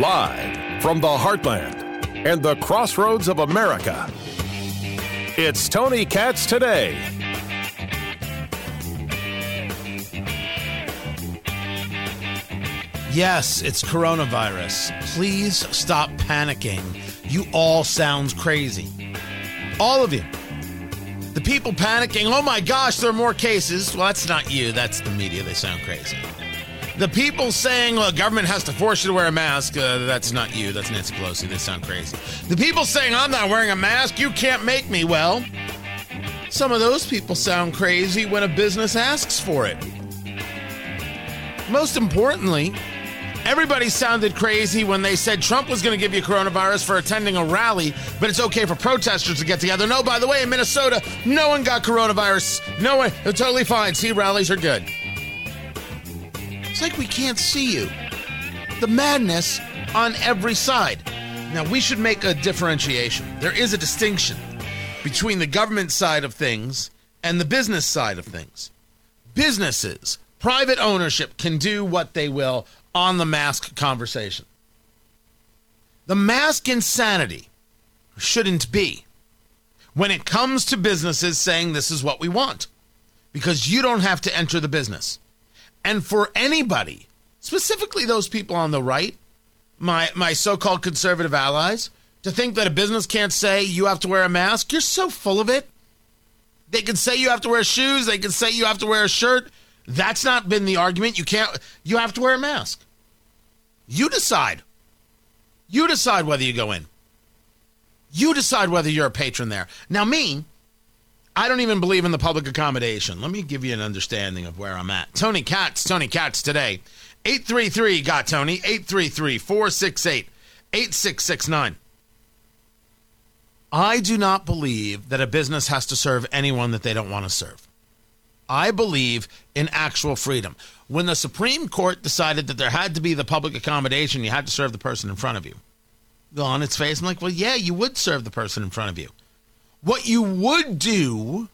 Live from the heartland and the crossroads of America, it's Tony Katz today. Yes, it's coronavirus. Please stop panicking. You all sound crazy. All of you. The people panicking, oh my gosh, there are more cases. Well, that's not you, that's the media. They sound crazy. The people saying, well, government has to force you to wear a mask, uh, that's not you, that's Nancy Pelosi. They sound crazy. The people saying, I'm not wearing a mask, you can't make me. Well, some of those people sound crazy when a business asks for it. Most importantly, Everybody sounded crazy when they said Trump was going to give you coronavirus for attending a rally, but it's okay for protesters to get together. No, by the way, in Minnesota, no one got coronavirus. No one, totally fine. See, rallies are good. It's like we can't see you. The madness on every side. Now, we should make a differentiation. There is a distinction between the government side of things and the business side of things. Businesses, private ownership can do what they will on the mask conversation. The mask insanity shouldn't be when it comes to businesses saying this is what we want because you don't have to enter the business. And for anybody, specifically those people on the right, my my so-called conservative allies, to think that a business can't say you have to wear a mask, you're so full of it. They can say you have to wear shoes, they can say you have to wear a shirt. That's not been the argument. You can't you have to wear a mask. You decide. You decide whether you go in. You decide whether you're a patron there. Now, me, I don't even believe in the public accommodation. Let me give you an understanding of where I'm at. Tony Katz, Tony Katz today. 833 got Tony, 833 468 8669. I do not believe that a business has to serve anyone that they don't want to serve. I believe in actual freedom. When the Supreme Court decided that there had to be the public accommodation, you had to serve the person in front of you. On its face, I'm like, well, yeah, you would serve the person in front of you. What you would do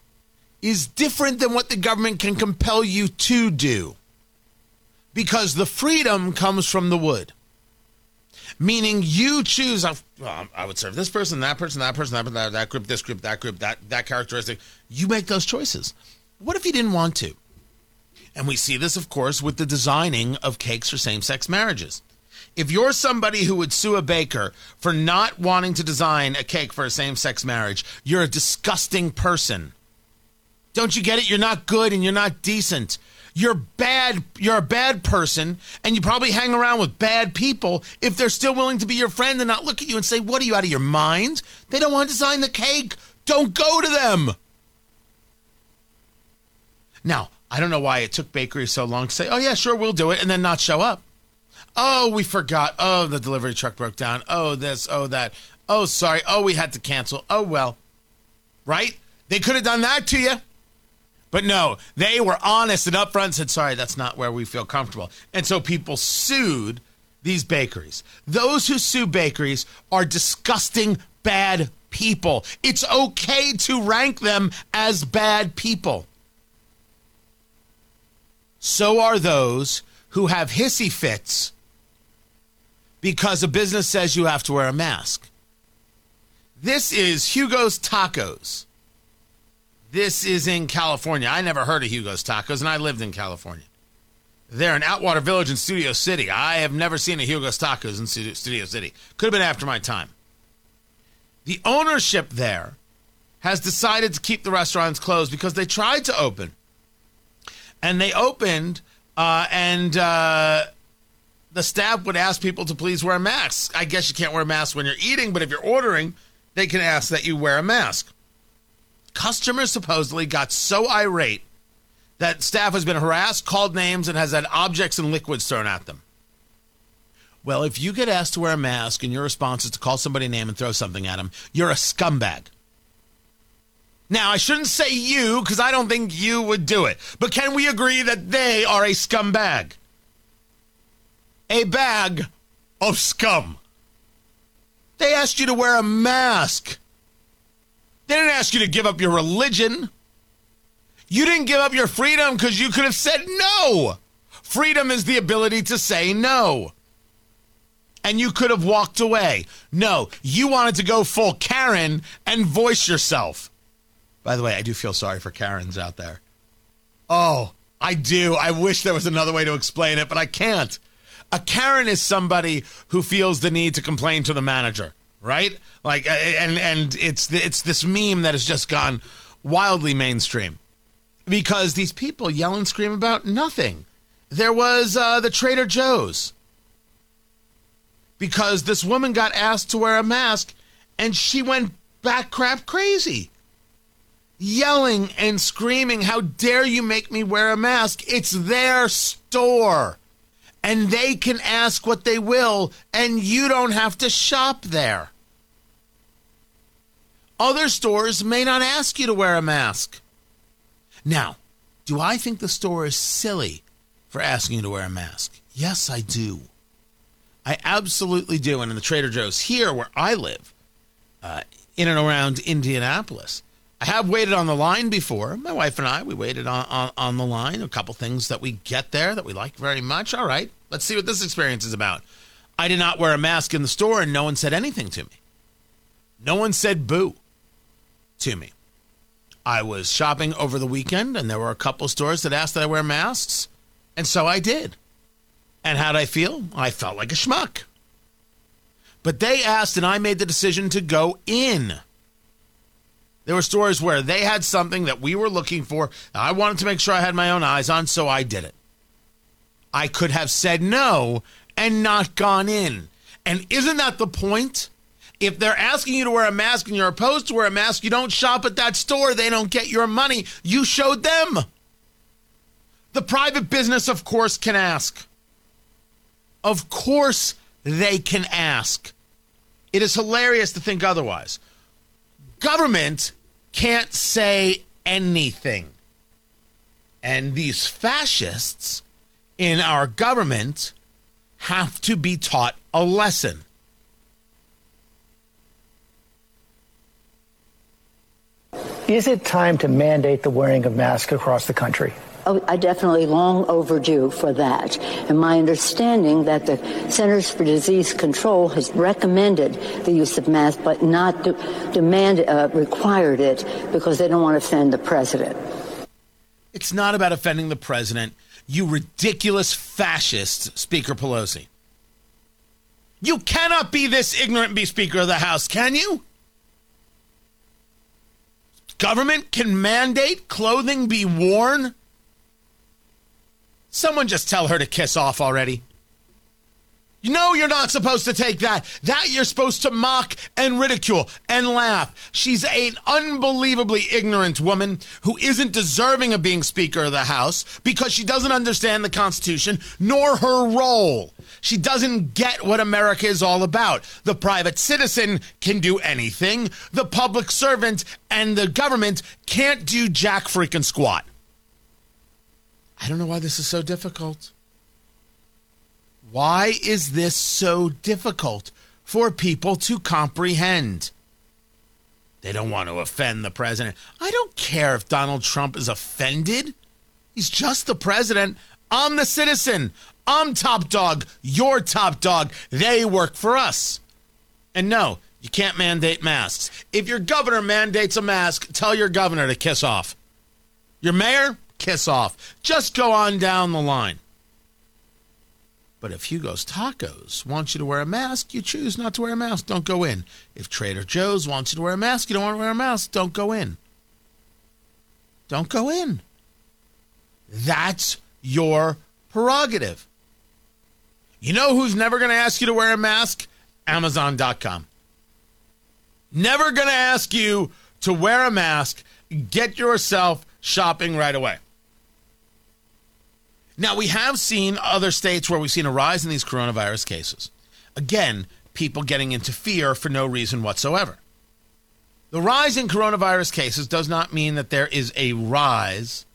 is different than what the government can compel you to do. Because the freedom comes from the would. Meaning you choose, uh, well, I would serve this person, that person, that person, that, that, that group, this group, that group, that, that characteristic. You make those choices. What if you didn't want to? And we see this, of course, with the designing of cakes for same sex marriages. If you're somebody who would sue a baker for not wanting to design a cake for a same sex marriage, you're a disgusting person. Don't you get it? You're not good and you're not decent. You're bad. You're a bad person, and you probably hang around with bad people if they're still willing to be your friend and not look at you and say, What are you out of your mind? They don't want to design the cake. Don't go to them. Now, I don't know why it took bakeries so long to say, oh, yeah, sure, we'll do it, and then not show up. Oh, we forgot. Oh, the delivery truck broke down. Oh, this, oh, that. Oh, sorry. Oh, we had to cancel. Oh, well. Right? They could have done that to you. But no, they were honest and upfront and said, sorry, that's not where we feel comfortable. And so people sued these bakeries. Those who sue bakeries are disgusting, bad people. It's okay to rank them as bad people so are those who have hissy fits because a business says you have to wear a mask. This is Hugo's Tacos. This is in California. I never heard of Hugo's Tacos, and I lived in California. They're in Atwater Village in Studio City. I have never seen a Hugo's Tacos in Studio City. Could have been after my time. The ownership there has decided to keep the restaurants closed because they tried to open and they opened, uh, and uh, the staff would ask people to please wear masks. I guess you can't wear a mask when you're eating, but if you're ordering, they can ask that you wear a mask. Customers supposedly got so irate that staff has been harassed, called names, and has had objects and liquids thrown at them. Well, if you get asked to wear a mask and your response is to call somebody a name and throw something at them, you're a scumbag. Now, I shouldn't say you because I don't think you would do it, but can we agree that they are a scumbag? A bag of scum. They asked you to wear a mask. They didn't ask you to give up your religion. You didn't give up your freedom because you could have said no. Freedom is the ability to say no. and you could have walked away. No, you wanted to go full Karen and voice yourself. By the way, I do feel sorry for Karens out there. Oh, I do. I wish there was another way to explain it, but I can't. A Karen is somebody who feels the need to complain to the manager, right? Like, and and it's it's this meme that has just gone wildly mainstream because these people yell and scream about nothing. There was uh, the Trader Joe's because this woman got asked to wear a mask and she went back crap crazy yelling and screaming, How dare you make me wear a mask? It's their store. And they can ask what they will, and you don't have to shop there. Other stores may not ask you to wear a mask. Now, do I think the store is silly for asking you to wear a mask? Yes, I do. I absolutely do. And in the Trader Joe's here, where I live, uh, in and around Indianapolis, I have waited on the line before. My wife and I, we waited on, on, on, the line. A couple things that we get there that we like very much. All right, let's see what this experience is about. I did not wear a mask in the store and no one said anything to me. No one said boo to me. I was shopping over the weekend and there were a couple stores that asked that I wear masks. And so I did. And how'd I feel? I felt like a schmuck. But they asked and I made the decision to go in. There were stories where they had something that we were looking for. I wanted to make sure I had my own eyes on, so I did it. I could have said no and not gone in. And isn't that the point? If they're asking you to wear a mask and you're opposed to wear a mask, you don't shop at that store. They don't get your money. You showed them. The private business, of course, can ask. Of course, they can ask. It is hilarious to think otherwise government can't say anything. And these fascists in our government have to be taught a lesson. Is it time to mandate the wearing of masks across the country? Oh, I definitely long overdue for that. And my understanding that the Centers for Disease Control has recommended the use of masks, but not demand uh, required it because they don't want to offend the president. It's not about offending the president, you ridiculous fascist, Speaker Pelosi. You cannot be this ignorant be Speaker of the House, can you? Government can mandate clothing be worn Someone just tell her to kiss off already. You know you're not supposed to take that. That you're supposed to mock and ridicule and laugh. She's an unbelievably ignorant woman who isn't deserving of being Speaker of the House because she doesn't understand the Constitution nor her role. She doesn't get what America is all about. The private citizen can do anything. The public servant and the government can't do jack freaking squat. I don't know why this is so difficult. Why is this so difficult for people to comprehend? They don't want to offend the president. I don't care if Donald Trump is offended. He's just the president. I'm the citizen. I'm top dog. You're top dog. They work for us. And no, you can't mandate masks. If your governor mandates a mask, tell your governor to kiss off. Your mayor, kiss off. Just go on down the line. But if Hugo's Tacos wants you to wear a mask, you choose not to wear a mask. Don't go in. If Trader Joe's wants you to wear a mask, you don't want to wear a mask. Don't go in. Don't go in. That's your prerogative. You know who's never going to ask you to wear a mask? Amazon.com. Never going to ask you to wear a mask. Get yourself shopping right away. Now, we have seen other states where we've seen a rise in these coronavirus cases. Again, people getting into fear for no reason whatsoever. The rise in coronavirus cases does not mean that there is a rise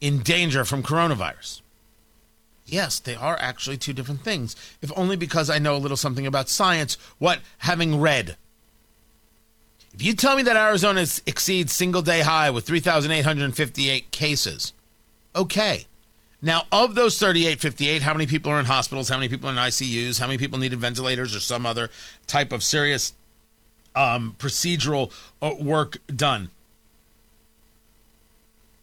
in danger from coronavirus. Yes, they are actually two different things, if only because I know a little something about science, what having read. If you tell me that Arizona exceeds single day high with 3,858 cases, okay Now, of those 3858, how many people are in hospitals? How many people are in ICUs? How many people needed ventilators or some other type of serious um, procedural uh, work done?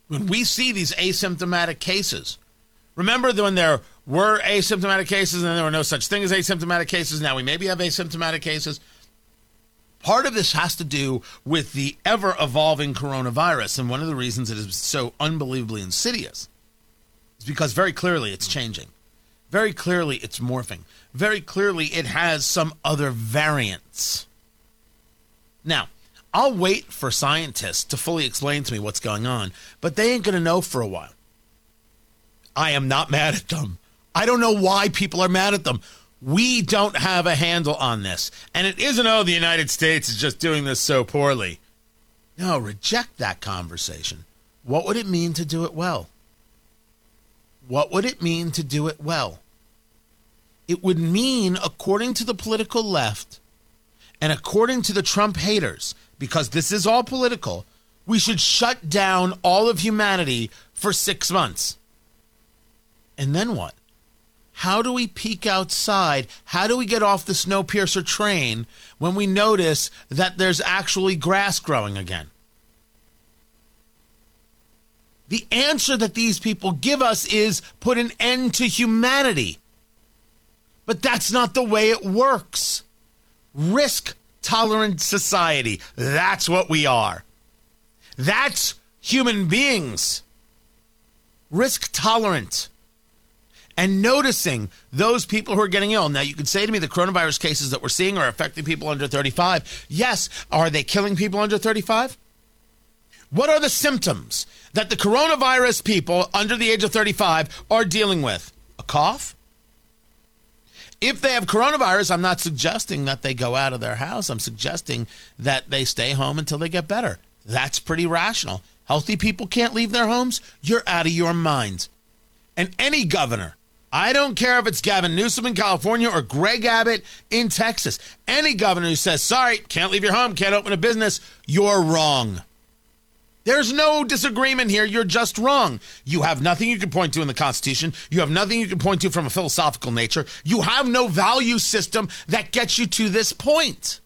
When we see these asymptomatic cases, remember when there were asymptomatic cases and there were no such thing as asymptomatic cases? Now we maybe have asymptomatic cases. Part of this has to do with the ever evolving coronavirus. And one of the reasons it is so unbelievably insidious is because very clearly it's changing. Very clearly it's morphing. Very clearly it has some other variants. Now, I'll wait for scientists to fully explain to me what's going on, but they ain't going to know for a while. I am not mad at them. I don't know why people are mad at them. We don't have a handle on this. And it isn't, oh, the United States is just doing this so poorly. No, reject that conversation. What would it mean to do it well? What would it mean to do it well? It would mean, according to the political left and according to the Trump haters, because this is all political, we should shut down all of humanity for six months. And then what? How do we peek outside? How do we get off the Snowpiercer train when we notice that there's actually grass growing again? The answer that these people give us is put an end to humanity. But that's not the way it works. Risk tolerant society. That's what we are. That's human beings. Risk tolerant and noticing those people who are getting ill. Now, you could say to me the coronavirus cases that we're seeing are affecting people under 35. Yes. Are they killing people under 35? What are the symptoms that the coronavirus people under the age of 35 are dealing with? A cough? If they have coronavirus, I'm not suggesting that they go out of their house. I'm suggesting that they stay home until they get better. That's pretty rational. Healthy people can't leave their homes. You're out of your mind. And any governor I don't care if it's Gavin Newsom in California or Greg Abbott in Texas. Any governor who says, sorry, can't leave your home, can't open a business, you're wrong. There's no disagreement here. You're just wrong. You have nothing you can point to in the Constitution. You have nothing you can point to from a philosophical nature. You have no value system that gets you to this point.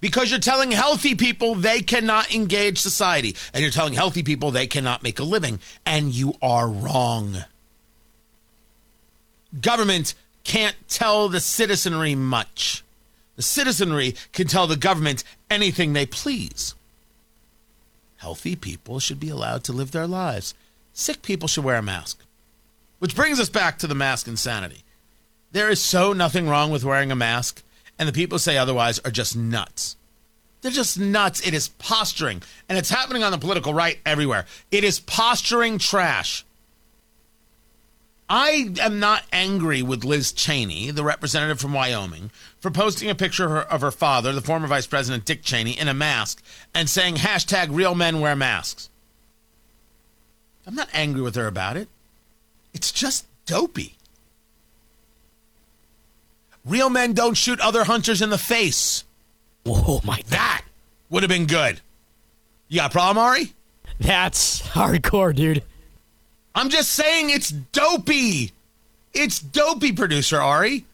Because you're telling healthy people they cannot engage society, and you're telling healthy people they cannot make a living, and you are wrong government can't tell the citizenry much. The citizenry can tell the government anything they please. Healthy people should be allowed to live their lives. Sick people should wear a mask. Which brings us back to the mask insanity. There is so nothing wrong with wearing a mask, and the people who say otherwise are just nuts. They're just nuts. It is posturing, and it's happening on the political right everywhere. It is posturing trash. I am not angry with Liz Cheney, the representative from Wyoming, for posting a picture of her father, the former Vice President Dick Cheney, in a mask and saying hashtag real men wear masks. I'm not angry with her about it. It's just dopey. Real men don't shoot other hunters in the face. Oh my! That would have been good. You got a problem, Ari? That's hardcore, dude. I'm just saying it's dopey. It's dopey, producer Ari.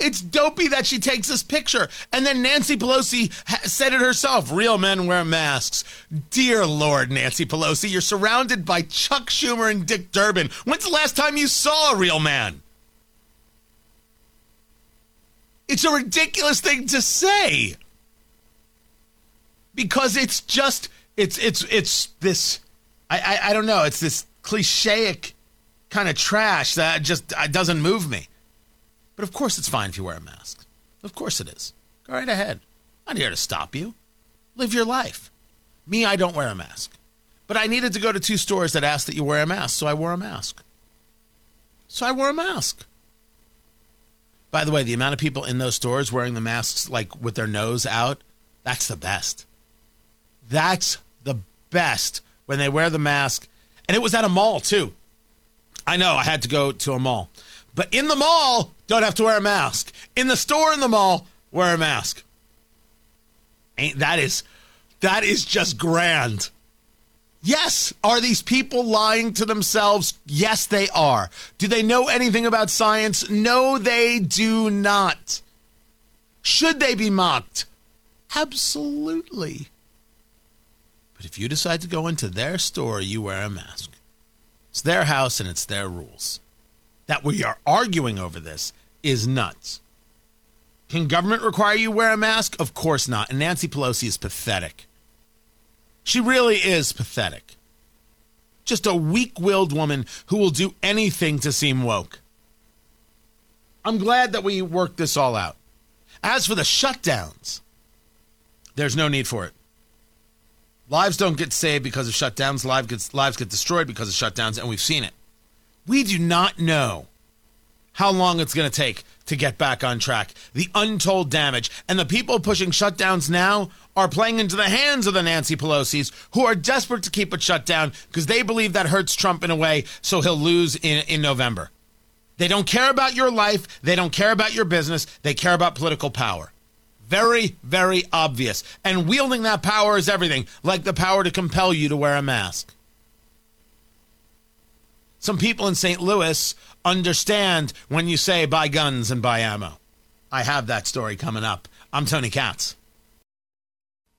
It's dopey that she takes this picture. And then Nancy Pelosi ha- said it herself real men wear masks. Dear Lord, Nancy Pelosi, you're surrounded by Chuck Schumer and Dick Durbin. When's the last time you saw a real man? It's a ridiculous thing to say. Because it's just it's it's it's this I, I, I don't know, it's this clichéic kind of trash that just uh, doesn't move me. But of course, it's fine if you wear a mask. Of course, it is. Go right ahead. I'm here to stop you. Live your life. Me, I don't wear a mask. But I needed to go to two stores that asked that you wear a mask, so I wore a mask. So I wore a mask. By the way, the amount of people in those stores wearing the masks, like with their nose out, that's the best. That's the best when they wear the mask and it was at a mall, too. I know I had to go to a mall. But in the mall, don't have to wear a mask. In the store in the mall, wear a mask. Ain't that is that is just grand. Yes. Are these people lying to themselves? Yes, they are. Do they know anything about science? No, they do not. Should they be mocked? Absolutely. But if you decide to go into their store, you wear a mask. It's their house and it's their rules. That we are arguing over this is nuts. Can government require you wear a mask? Of course not. And Nancy Pelosi is pathetic. She really is pathetic. Just a weak willed woman who will do anything to seem woke. I'm glad that we worked this all out. As for the shutdowns, there's no need for it. Lives don't get saved because of shutdowns. Lives get, lives get destroyed because of shutdowns, and we've seen it. We do not know how long it's going to take to get back on track. The untold damage. And the people pushing shutdowns now are playing into the hands of the Nancy Pelosi's who are desperate to keep it shut down because they believe that hurts Trump in a way so he'll lose in, in November. They don't care about your life. They don't care about your business. They care about political power. Very, very obvious. And wielding that power is everything, like the power to compel you to wear a mask. Some people in St. Louis understand when you say buy guns and buy ammo. I have that story coming up. I'm Tony Katz.